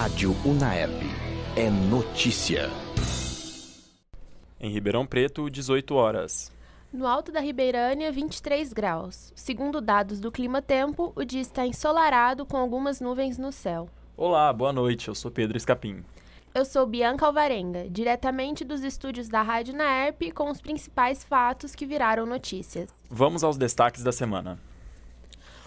Rádio Unaerp. É notícia. Em Ribeirão Preto, 18 horas. No alto da Ribeirânia, 23 graus. Segundo dados do Clima Tempo, o dia está ensolarado com algumas nuvens no céu. Olá, boa noite. Eu sou Pedro Escapim. Eu sou Bianca Alvarenga, diretamente dos estúdios da Rádio Naerp, com os principais fatos que viraram notícias. Vamos aos destaques da semana.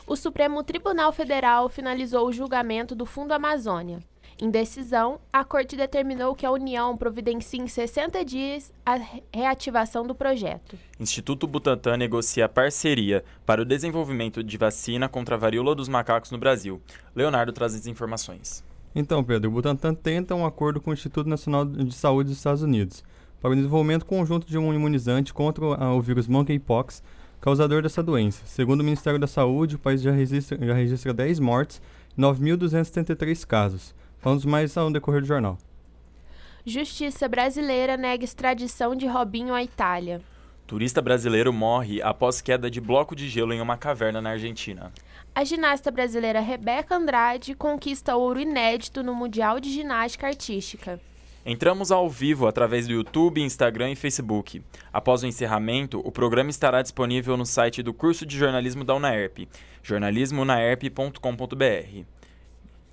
O Supremo Tribunal Federal finalizou o julgamento do Fundo Amazônia. Em decisão, a Corte determinou que a União providencie em 60 dias a reativação do projeto. Instituto Butantan negocia parceria para o desenvolvimento de vacina contra a varíola dos macacos no Brasil. Leonardo traz as informações. Então, Pedro, o Butantan tenta um acordo com o Instituto Nacional de Saúde dos Estados Unidos para o desenvolvimento conjunto de um imunizante contra o vírus monkeypox, causador dessa doença. Segundo o Ministério da Saúde, o país já registra, já registra 10 mortes e 9.273 casos. Vamos mais ao decorrer do jornal. Justiça brasileira nega extradição de Robinho à Itália. Turista brasileiro morre após queda de bloco de gelo em uma caverna na Argentina. A ginasta brasileira Rebeca Andrade conquista ouro inédito no Mundial de Ginástica Artística. Entramos ao vivo através do YouTube, Instagram e Facebook. Após o encerramento, o programa estará disponível no site do curso de jornalismo da UNAERP, jornalismounaerp.com.br.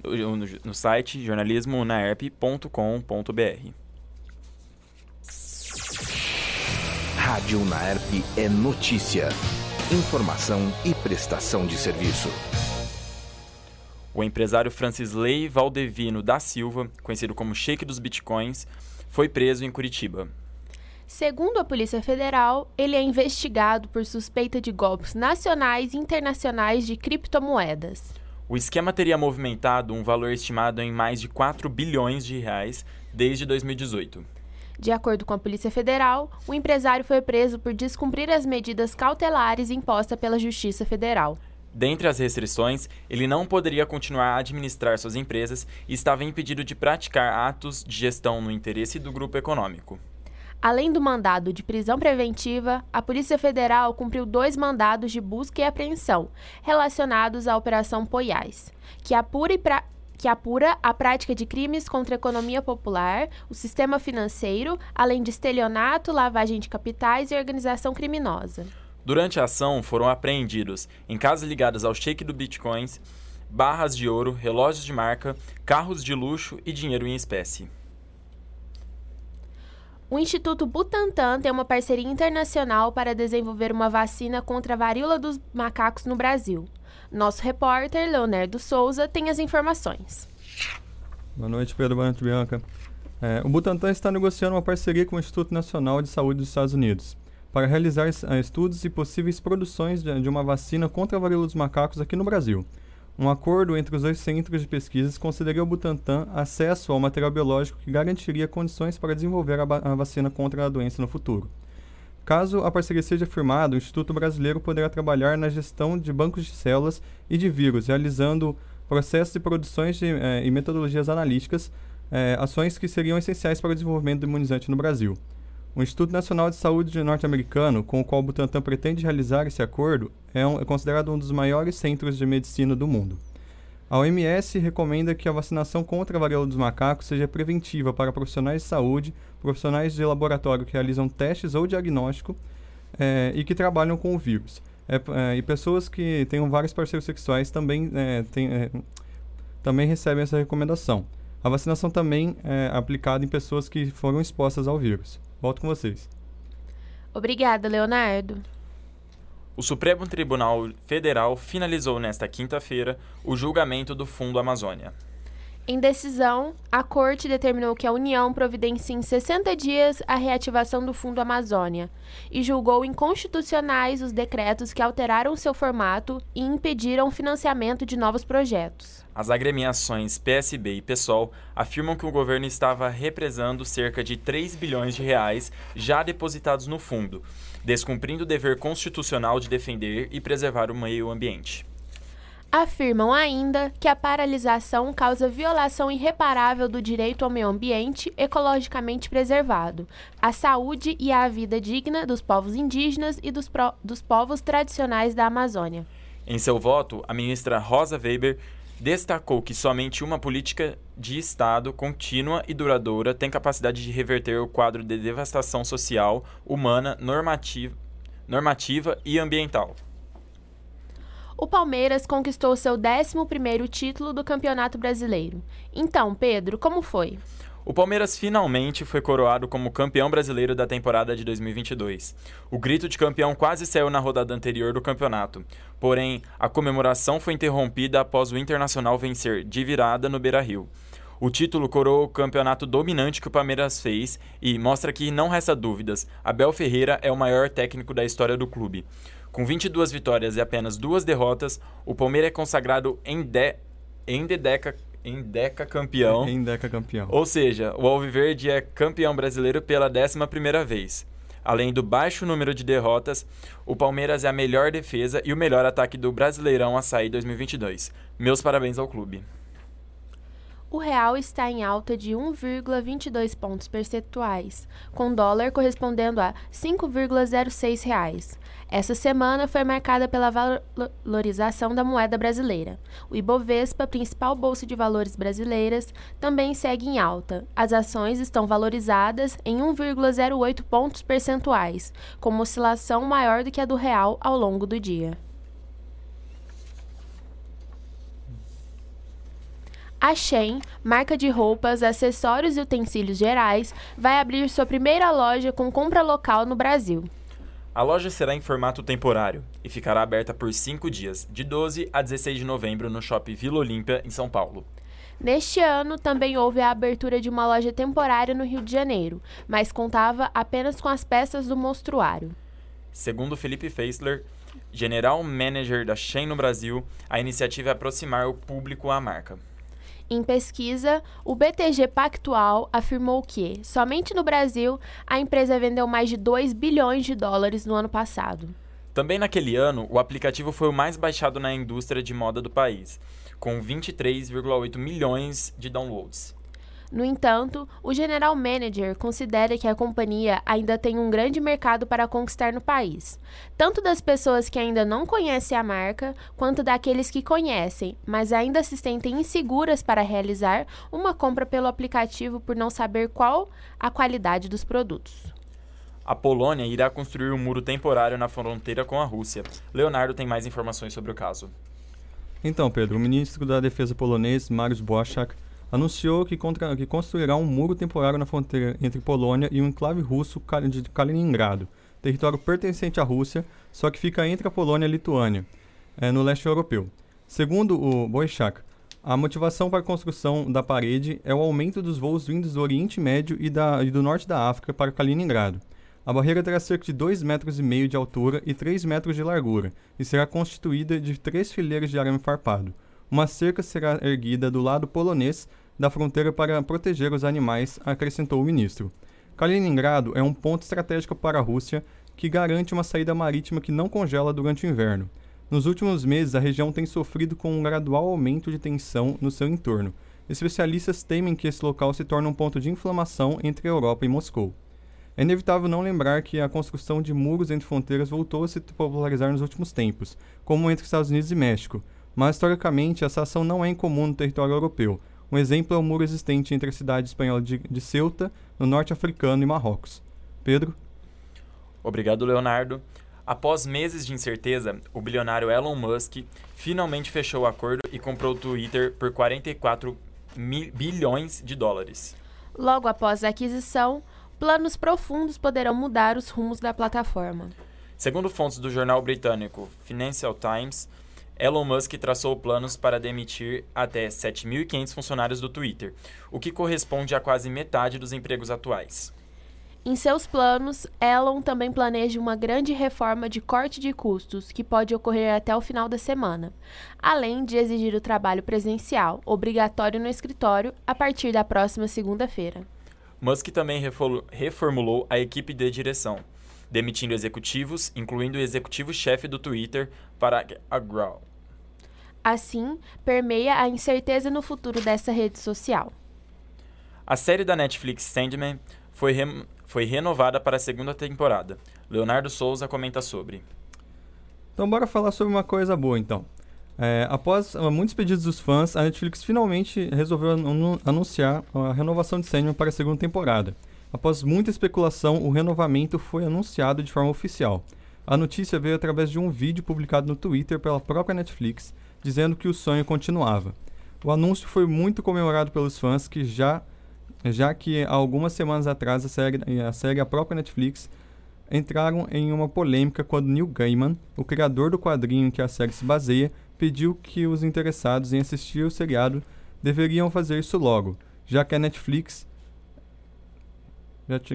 No, no site jornalismounaerp.com.br. Rádio Unaerp é notícia informação e prestação de serviço. O empresário Francisley Valdevino da Silva, conhecido como Sheik dos Bitcoins, foi preso em Curitiba. Segundo a Polícia Federal, ele é investigado por suspeita de golpes nacionais e internacionais de criptomoedas. O esquema teria movimentado um valor estimado em mais de 4 bilhões de reais desde 2018. De acordo com a Polícia Federal, o empresário foi preso por descumprir as medidas cautelares impostas pela Justiça Federal. Dentre as restrições, ele não poderia continuar a administrar suas empresas e estava impedido de praticar atos de gestão no interesse do grupo econômico. Além do mandado de prisão preventiva, a Polícia Federal cumpriu dois mandados de busca e apreensão relacionados à Operação Poiás, que apura e pra que apura a prática de crimes contra a economia popular, o sistema financeiro, além de estelionato, lavagem de capitais e organização criminosa. Durante a ação, foram apreendidos, em casas ligadas ao shake do bitcoins, barras de ouro, relógios de marca, carros de luxo e dinheiro em espécie. O Instituto Butantan tem uma parceria internacional para desenvolver uma vacina contra a varíola dos macacos no Brasil. Nosso repórter, Leonardo Souza, tem as informações. Boa noite, Pedro. Boa noite, Bianca. É, o Butantan está negociando uma parceria com o Instituto Nacional de Saúde dos Estados Unidos para realizar uh, estudos e possíveis produções de, uma vacina contra a varíola dos macacos aqui no Brasil. Um acordo entre os dois centros de pesquisas concederia ao Butantan acesso ao material biológico que garantiria condições para desenvolver a, a vacina contra a doença no futuro. Caso a parceria seja firmada, o Instituto Brasileiro poderá trabalhar na gestão de bancos de células e de vírus, realizando processos e produções de, eh, e metodologias analíticas, eh, ações que seriam essenciais para o desenvolvimento do imunizante no Brasil. O Instituto Nacional de Saúde norte-americano, com o qual o Butantan pretende realizar esse acordo, é, um, é considerado um dos maiores centros de medicina do mundo. A OMS recomenda que a vacinação contra a varíola dos macacos seja preventiva para profissionais de saúde, profissionais de laboratório que realizam testes ou diagnóstico é, e que trabalham com o vírus. É, é, e pessoas que tenham vários parceiros sexuais também, tem, também recebem essa recomendação. A vacinação também é aplicada em pessoas que foram expostas ao vírus. Volto com vocês. Obrigada, Leonardo. O Supremo Tribunal Federal finalizou nesta quinta-feira o julgamento do Fundo Amazônia. Em decisão, a Corte determinou que a União providencie em 60 dias a reativação do Fundo Amazônia e julgou inconstitucionais os decretos que alteraram seu formato e impediram o financiamento de novos projetos. As agremiações PSB e PSOL afirmam que o governo estava represando cerca de 3 bilhões de reais já depositados no fundo, descumprindo o dever constitucional de defender e preservar o meio ambiente. Afirmam ainda que a paralisação causa violação irreparável do direito ao meio ambiente ecologicamente preservado, à saúde e à vida digna dos povos indígenas e dos, dos povos tradicionais da Amazônia. Em seu voto, a ministra Rosa Weber destacou que somente uma política de Estado contínua e duradoura tem capacidade de reverter o quadro de devastação social, humana, normativa, normativa e ambiental. O Palmeiras conquistou seu 11º título do Campeonato Brasileiro. Então, Pedro, como foi? O Palmeiras finalmente foi coroado como campeão brasileiro da temporada de 2022. O grito de campeão quase saiu na rodada anterior do campeonato, porém, a comemoração foi interrompida após o Internacional vencer de virada no Beira-Rio. O título coroou o campeonato dominante que o Palmeiras fez e mostra que não resta dúvidas, Abel Ferreira é o maior técnico da história do clube. Com 22 vitórias e apenas duas derrotas, o Palmeiras é consagrado em, de, em dedeca em Deca campeão. Em Deca campeão. Ou seja, o Alviverde é campeão brasileiro pela 11 primeira vez. Além do baixo número de derrotas, o Palmeiras é a melhor defesa e o melhor ataque do Brasileirão Açaí 2022. Meus parabéns ao clube o real está em alta de 1,22 pontos percentuais, com dólar correspondendo a 5,06 reais. Essa semana foi marcada pela valorização da moeda brasileira. O Ibovespa, principal bolsa de valores brasileiras, também segue em alta. As ações estão valorizadas em 1,08 pontos percentuais, com uma oscilação maior do que a do real ao longo do dia. A Shein, marca de roupas, acessórios e utensílios gerais, vai abrir sua primeira loja com compra local no Brasil. A loja será em formato temporário e ficará aberta por cinco dias, de 12 a 16 de novembro, no Shopping Vila Olímpia, em São Paulo. Neste ano, também houve a abertura de uma loja temporária no Rio de Janeiro, mas contava apenas com as peças do monstruário. Segundo Felipe Feisler, general manager da Shein no Brasil, a iniciativa é aproximar o público à marca. Em pesquisa, o BTG Pactual afirmou que, somente no Brasil, a empresa vendeu mais de 2 bilhões de dólares no ano passado. Também naquele ano, o aplicativo foi o mais baixado na indústria de moda do país, com 23,8 milhões de downloads. No entanto, o general manager considera que a companhia ainda tem um grande mercado para conquistar no país, tanto das pessoas que ainda não conhecem a marca, quanto daqueles que conhecem, mas ainda se sentem inseguras para realizar uma compra pelo aplicativo por não saber qual a qualidade dos produtos. A Polônia irá construir um muro temporário na fronteira com a Rússia. Leonardo tem mais informações sobre o caso. Então, Pedro, o ministro da Defesa polonês, Mariusz Błaszczak, anunciou que, contra, que construirá um muro temporário na fronteira entre Polônia e o enclave russo de Kaliningrado, território pertencente à Rússia, só que fica entre a Polônia e a Lituânia, é, no leste europeu. Segundo o Boichak, a motivação para a construção da parede é o aumento dos voos vindos do Oriente Médio e, da, e do norte da África para Kaliningrado. A barreira terá cerca de 2,5 metros e meio de altura e 3 metros de largura e será constituída de três fileiras de arame farpado. Uma cerca será erguida do lado polonês da fronteira para proteger os animais, acrescentou o ministro. Kaliningrado é um ponto estratégico para a Rússia que garante uma saída marítima que não congela durante o inverno. Nos últimos meses, a região tem sofrido com um gradual aumento de tensão no seu entorno. Especialistas temem que esse local se torne um ponto de inflamação entre a Europa e Moscou. É inevitável não lembrar que a construção de muros entre fronteiras voltou a se popularizar nos últimos tempos, como entre Estados Unidos e México, mas historicamente essa ação não é incomum no território europeu, um exemplo é o muro existente entre a cidade espanhola de, de Ceuta, no norte africano e Marrocos. Pedro? Obrigado, Leonardo. Após meses de incerteza, o bilionário Elon Musk finalmente fechou o acordo e comprou o Twitter por 44 mil, bilhões de dólares. Logo após a aquisição, planos profundos poderão mudar os rumos da plataforma. Segundo fontes do jornal britânico Financial Times, Elon Musk traçou planos para demitir até 7.500 funcionários do Twitter, o que corresponde a quase metade dos empregos atuais. Em seus planos, Elon também planeja uma grande reforma de corte de custos, que pode ocorrer até o final da semana, além de exigir o trabalho presencial, obrigatório no escritório, a partir da próxima segunda-feira. Musk também reformulou a equipe de direção, demitindo executivos, incluindo o executivo-chefe do Twitter, para a Grow. Assim, permeia a incerteza no futuro dessa rede social. A série da Netflix Sandman foi, re foi renovada para a segunda temporada. Leonardo Souza comenta sobre. Então bora falar sobre uma coisa boa então. É, após uh, muitos pedidos dos fãs, a Netflix finalmente resolveu anunciar a renovação de Sandman para a segunda temporada. Após muita especulação, o renovamento foi anunciado de forma oficial. A notícia veio através de um vídeo publicado no Twitter pela própria Netflix, dizendo que o sonho continuava. O anúncio foi muito comemorado pelos fãs, que já, já que algumas semanas atrás a série, a série a própria Netflix entraram em uma polêmica quando Neil Gaiman, o criador do quadrinho em que a série se baseia, pediu que os interessados em assistir o seriado deveriam fazer isso logo, já que a Netflix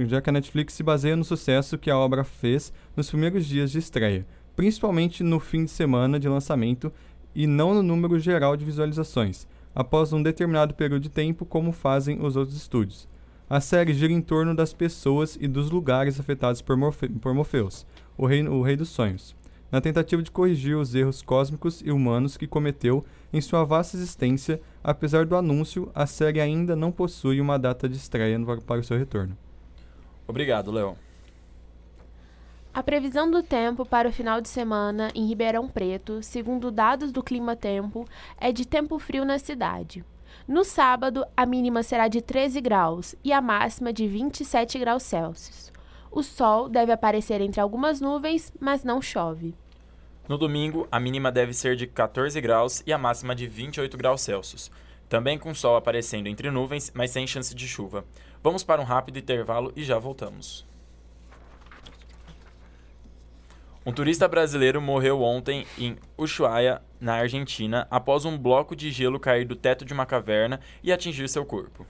já que a Netflix se baseia no sucesso que a obra fez nos primeiros dias de estreia, principalmente no fim de semana de lançamento e não no número geral de visualizações, após um determinado período de tempo, como fazem os outros estúdios. A série gira em torno das pessoas e dos lugares afetados por, Morfe por Morpheus, o rei, o rei dos sonhos, na tentativa de corrigir os erros cósmicos e humanos que cometeu em sua vasta existência. Apesar do anúncio, a série ainda não possui uma data de estreia para o seu retorno. Obrigado, Léo. A previsão do tempo para o final de semana em Ribeirão Preto, segundo dados do Clima Tempo, é de tempo frio na cidade. No sábado, a mínima será de 13 graus e a máxima de 27 graus Celsius. O sol deve aparecer entre algumas nuvens, mas não chove. No domingo, a mínima deve ser de 14 graus e a máxima de 28 graus Celsius. Também com sol aparecendo entre nuvens, mas sem chance de chuva. Vamos para um rápido intervalo e já voltamos. Um turista brasileiro morreu ontem em Ushuaia, na Argentina, após um bloco de gelo cair do teto de uma caverna e atingir seu corpo.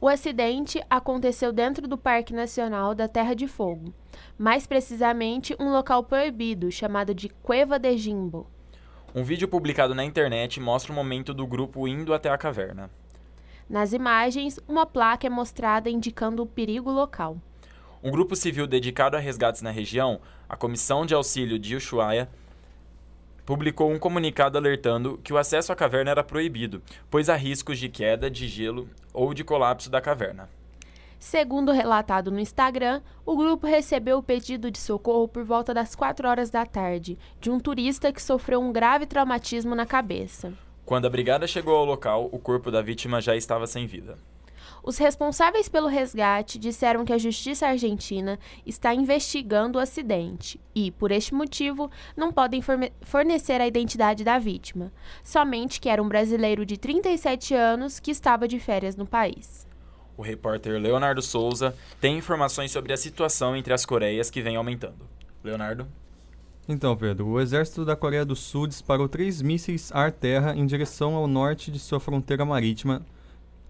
O acidente aconteceu dentro do Parque Nacional da Terra de Fogo, mais precisamente um local proibido chamado de Cueva de Jimbo. Um vídeo publicado na internet mostra o momento do grupo indo até a caverna. Nas imagens, uma placa é mostrada indicando o perigo local. Um grupo civil dedicado a resgates na região, a Comissão de Auxílio de Ushuaia, publicou um comunicado alertando que o acesso à caverna era proibido, pois há riscos de queda de gelo ou de colapso da caverna. Segundo relatado no Instagram, o grupo recebeu o pedido de socorro por volta das 4 horas da tarde, de um turista que sofreu um grave traumatismo na cabeça. Quando a brigada chegou ao local, o corpo da vítima já estava sem vida. Os responsáveis pelo resgate disseram que a justiça argentina está investigando o acidente e, por este motivo, não podem fornecer a identidade da vítima, somente que era um brasileiro de 37 anos que estava de férias no país. O repórter Leonardo Souza tem informações sobre a situação entre as Coreias que vem aumentando. Leonardo? Então, Pedro, o exército da Coreia do Sul disparou três mísseis ar-terra em direção ao norte de sua fronteira marítima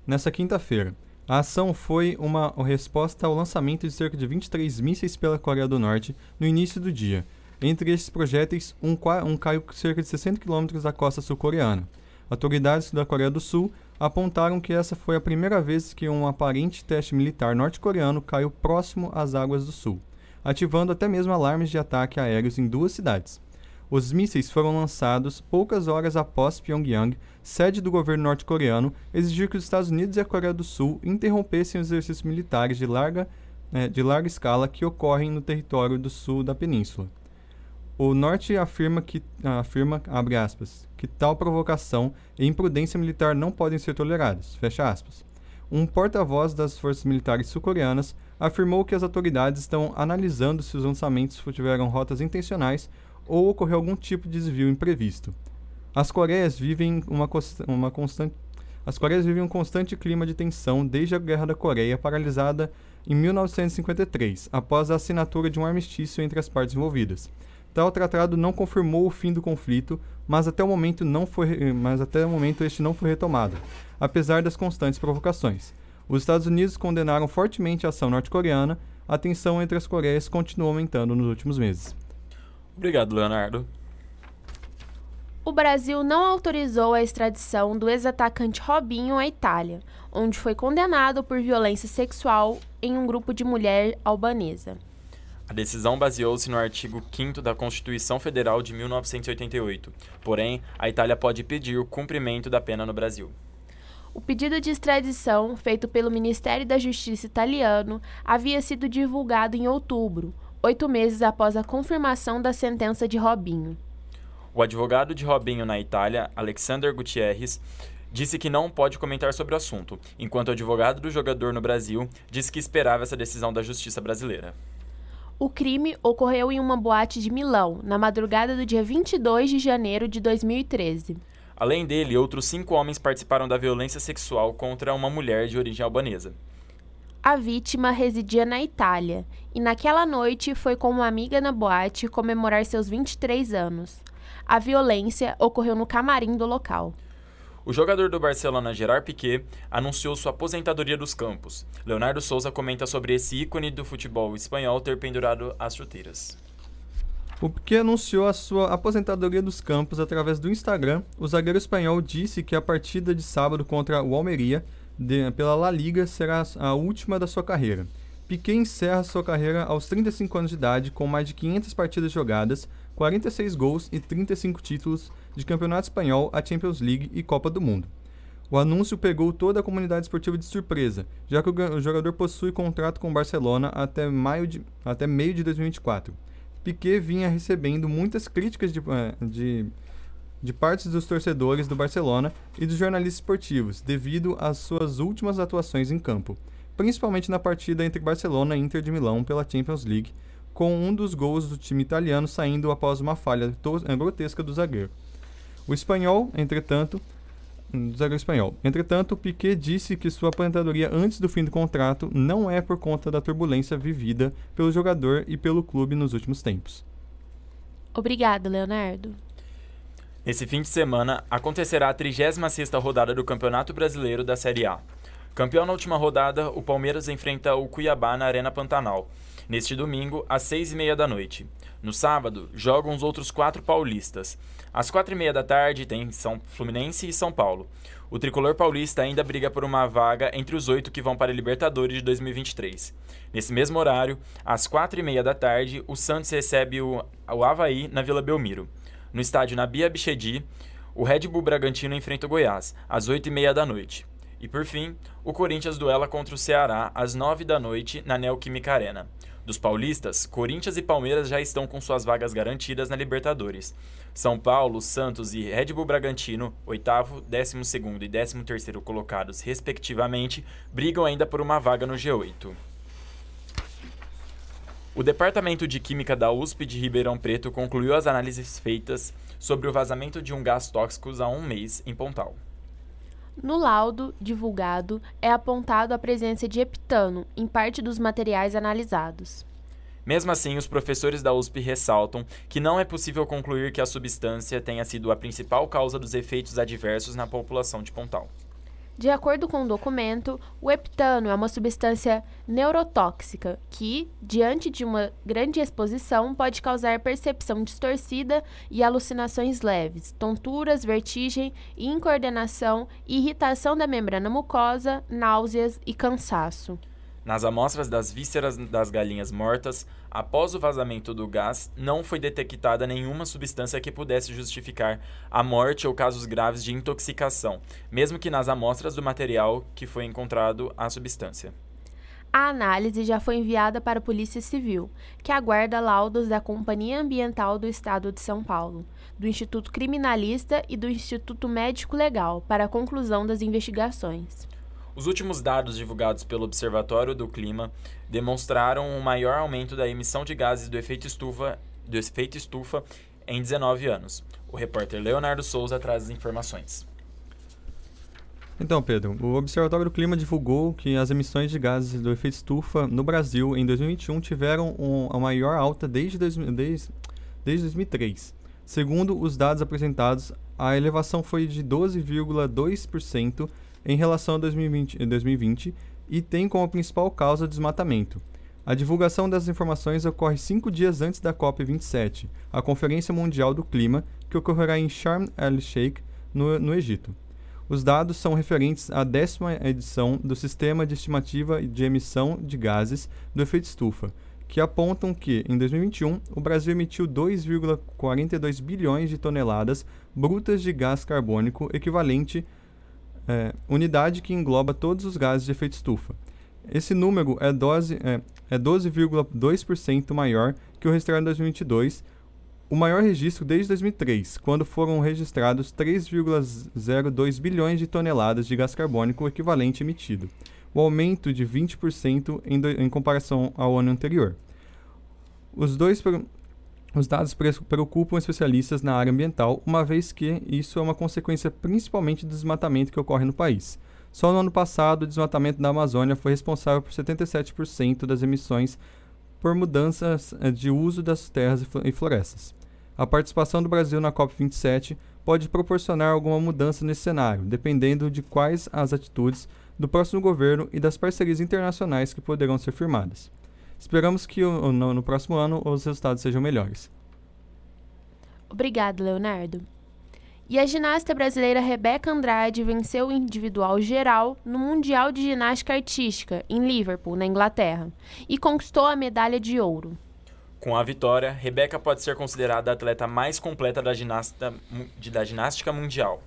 nesta quinta-feira. A ação foi uma resposta ao lançamento de cerca de 23 mísseis pela Coreia do Norte no início do dia. Entre esses projéteis, um, um caiu cerca de 60 quilômetros da costa sul-coreana. Autoridades da Coreia do Sul apontaram que essa foi a primeira vez que um aparente teste militar norte-coreano caiu próximo às águas do sul, ativando até mesmo alarmes de ataque aéreos em duas cidades. Os mísseis foram lançados poucas horas após Pyongyang, sede do governo norte-coreano, exigir que os Estados Unidos e a Coreia do Sul interrompessem os exercícios militares de larga, eh, de larga escala que ocorrem no território do sul da península. O norte afirma que afirma, abre aspas, que tal provocação e imprudência militar não podem ser toleradas, fecha aspas. Um porta-voz das forças militares sul-coreanas afirmou que as autoridades estão analisando se os lançamentos tiveram rotas intencionais ou ocorreu algum tipo de desvio imprevisto. As Coreias vivem uma, uma constante as Coreias vivem um constante clima de tensão desde a Guerra da Coreia, paralisada em 1953, após a assinatura de um armistício entre as partes envolvidas. Tal tratado não confirmou o fim do conflito, mas até o momento não foi, mas até o momento este não foi retomado, apesar das constantes provocações. Os Estados Unidos condenaram fortemente a ação norte-coreana. A tensão entre as Coreias continuou aumentando nos últimos meses. Obrigado, Leonardo. O Brasil não autorizou a extradição do ex-atacante Robinho à Itália, onde foi condenado por violência sexual em um grupo de mulher albanesa. A decisão baseou-se no artigo 5 da Constituição Federal de 1988. Porém, a Itália pode pedir o cumprimento da pena no Brasil. O pedido de extradição, feito pelo Ministério da Justiça italiano, havia sido divulgado em outubro, oito meses após a confirmação da sentença de Robinho. O advogado de Robinho na Itália, Alexander Gutierrez, disse que não pode comentar sobre o assunto, enquanto o advogado do jogador no Brasil disse que esperava essa decisão da justiça brasileira. O crime ocorreu em uma boate de Milão, na madrugada do dia 22 de janeiro de 2013. Além dele, outros cinco homens participaram da violência sexual contra uma mulher de origem albanesa. A vítima residia na Itália e naquela noite foi com uma amiga na boate comemorar seus 23 anos. A violência ocorreu no camarim do local. O jogador do Barcelona, Gerard Piquet, anunciou sua aposentadoria dos campos. Leonardo Souza comenta sobre esse ícone do futebol espanhol ter pendurado as chuteiras. O Piquet anunciou a sua aposentadoria dos campos através do Instagram. O zagueiro espanhol disse que a partida de sábado contra o Almeria de, pela La Liga será a última da sua carreira. Piquet encerra sua carreira aos 35 anos de idade com mais de 500 partidas jogadas, 46 gols e 35 títulos de Campeonato Espanhol, a Champions League e Copa do Mundo. O anúncio pegou toda a comunidade esportiva de surpresa, já que o jogador possui contrato com o Barcelona até, maio de, até meio de 2024. Piquet vinha recebendo muitas críticas de, eh, de, de partes dos torcedores do Barcelona e dos jornalistas esportivos, devido às suas últimas atuações em campo, principalmente na partida entre Barcelona e Inter de Milão pela Champions League, com um dos gols do time italiano saindo após uma falha eh, grotesca do zagueiro. O espanhol, entretanto, do zagueiro espanhol. Entretanto, Piquet disse que sua aposentadoria antes do fim do contrato não é por conta da turbulência vivida pelo jogador e pelo clube nos últimos tempos. Obrigada, Leonardo. Nesse fim de semana acontecerá a 36ª rodada do Campeonato Brasileiro da Série A. Campeão na última rodada, o Palmeiras enfrenta o Cuiabá na Arena Pantanal neste domingo, às seis e meia da noite. No sábado, jogam os outros quatro paulistas. Às quatro e meia da tarde tem São Fluminense e São Paulo. O tricolor paulista ainda briga por uma vaga entre os oito que vão para a Libertadores de 2023. Nesse mesmo horário, às quatro e meia da tarde, o Santos recebe o, o Havaí na Vila Belmiro. No estádio Nabia Bichedi, o Red Bull Bragantino enfrenta o Goiás, às oito e meia da noite. E por fim, o Corinthians duela contra o Ceará às nove da noite na Neoquímica Arena. Dos paulistas, Corinthians e Palmeiras já estão com suas vagas garantidas na Libertadores. São Paulo, Santos e Red Bull Bragantino, oitavo, décimo segundo e décimo terceiro colocados, respectivamente, brigam ainda por uma vaga no G8. O Departamento de Química da USP de Ribeirão Preto concluiu as análises feitas sobre o vazamento de um gás tóxico há um mês em Pontal. No laudo divulgado é apontado a presença de heptano em parte dos materiais analisados. Mesmo assim, os professores da USP ressaltam que não é possível concluir que a substância tenha sido a principal causa dos efeitos adversos na população de Pontal. De acordo com o documento, o heptano é uma substância neurotóxica que, diante de uma grande exposição, pode causar percepção distorcida e alucinações leves, tonturas, vertigem, incoordenação, irritação da membrana mucosa, náuseas e cansaço. Nas amostras das vísceras das galinhas mortas, após o vazamento do gás, não foi detectada nenhuma substância que pudesse justificar a morte ou casos graves de intoxicação, mesmo que nas amostras do material que foi encontrado a substância. A análise já foi enviada para a Polícia Civil, que aguarda laudos da Companhia Ambiental do Estado de São Paulo, do Instituto Criminalista e do Instituto Médico Legal para a conclusão das investigações. Os últimos dados divulgados pelo Observatório do Clima demonstraram um maior aumento da emissão de gases do efeito estufa, do efeito estufa em 19 anos. O repórter Leonardo Souza traz as informações. Então, Pedro, o Observatório do Clima divulgou que as emissões de gases do efeito estufa no Brasil em 2021 tiveram um, a maior alta desde, desde, desde 2003. Segundo os dados apresentados, a elevação foi de 12,2% em relação a 2020, 2020 e tem como principal causa o desmatamento. A divulgação das informações ocorre cinco dias antes da COP27, a Conferência Mundial do Clima, que ocorrerá em Sharm el-Sheikh, no, no Egito. Os dados são referentes à décima edição do Sistema de Estimativa de Emissão de Gases do Efeito Estufa, que apontam que, em 2021, o Brasil emitiu 2,42 bilhões de toneladas brutas de gás carbônico, equivalente é, unidade que engloba todos os gases de efeito estufa. Esse número é, é, é 12,2% maior que o registrado em 2022, o maior registro desde 2003, quando foram registrados 3,02 bilhões de toneladas de gás carbônico equivalente emitido, o aumento de 20% em, do, em comparação ao ano anterior. Os dois os dados preocupam especialistas na área ambiental, uma vez que isso é uma consequência principalmente do desmatamento que ocorre no país. Só no ano passado, o desmatamento da Amazônia foi responsável por 77% das emissões por mudanças eh, de uso das terras e florestas. A participação do Brasil na COP27 pode proporcionar alguma mudança nesse cenário, dependendo de quais as atitudes do próximo governo e das parcerias internacionais que poderão ser firmadas. Esperamos que no, no próximo ano os resultados sejam melhores. Obrigado, Leonardo. E a ginasta brasileira Rebeca Andrade venceu o individual geral no Mundial de Ginástica Artística, em Liverpool, na Inglaterra, e conquistou a medalha de ouro. Com a vitória, Rebeca pode ser considerada a atleta mais completa da, da ginástica mundial.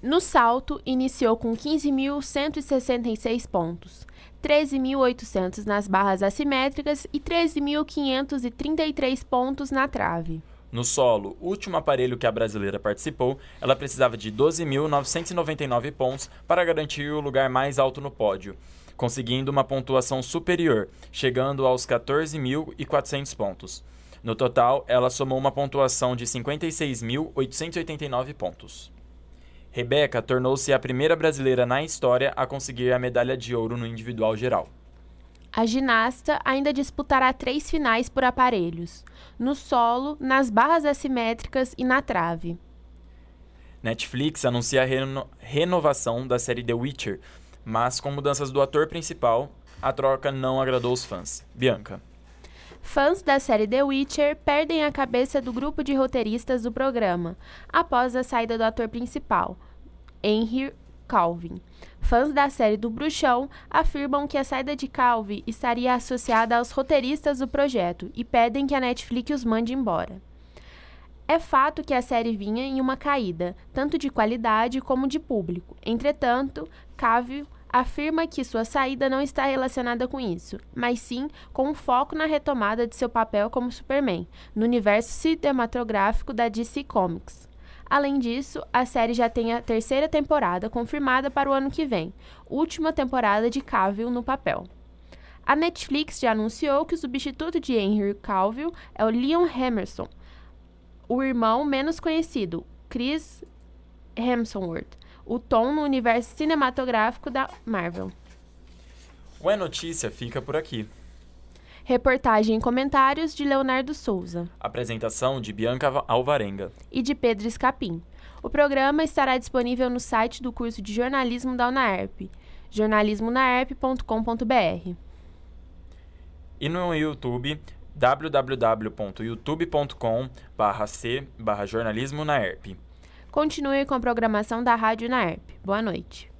No salto, iniciou com 15.166 pontos, 13.800 nas barras assimétricas e 13.533 pontos na trave. No solo, último aparelho que a brasileira participou, ela precisava de 12.999 pontos para garantir o lugar mais alto no pódio, conseguindo uma pontuação superior, chegando aos 14.400 pontos. No total, ela somou uma pontuação de 56.889 pontos. Rebeca tornou-se a primeira brasileira na história a conseguir a medalha de ouro no individual geral. A ginasta ainda disputará três finais por aparelhos: no solo, nas barras assimétricas e na trave. Netflix anuncia a reno renovação da série The Witcher, mas com mudanças do ator principal, a troca não agradou os fãs. Bianca. Fãs da série The Witcher perdem a cabeça do grupo de roteiristas do programa após a saída do ator principal, Henry Calvin. Fãs da série do Bruxão afirmam que a saída de Calvin estaria associada aos roteiristas do projeto e pedem que a Netflix os mande embora. É fato que a série vinha em uma caída, tanto de qualidade como de público. Entretanto, Cavill afirma que sua saída não está relacionada com isso, mas sim com um foco na retomada de seu papel como Superman, no universo cinematográfico da DC Comics. Além disso, a série já tem a terceira temporada confirmada para o ano que vem, última temporada de Cavill no papel. A Netflix já anunciou que o substituto de Henry Cavill é o Leon Emerson, o irmão menos conhecido, Chris Hemsworth, o tom no universo cinematográfico da Marvel. O É Notícia fica por aqui. Reportagem e comentários de Leonardo Souza. Apresentação de Bianca Alvarenga. E de Pedro Escapim. O programa estará disponível no site do curso de jornalismo da UNAERP, jornalismonaerp.com.br. E no YouTube, www.youtube.com/c jornalismo na ERP. Continue com a programação da Rádio Naerp. Boa noite.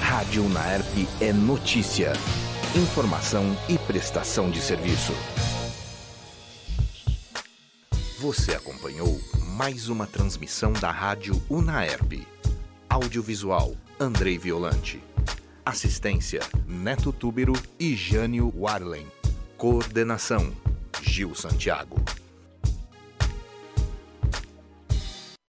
Rádio Naerp é notícia, informação e prestação de serviço. Você acompanhou mais uma transmissão da Rádio Unaerp. Audiovisual Andrei Violante. Assistência Neto Túbero e Jânio Warlen. Coordenação Gil Santiago.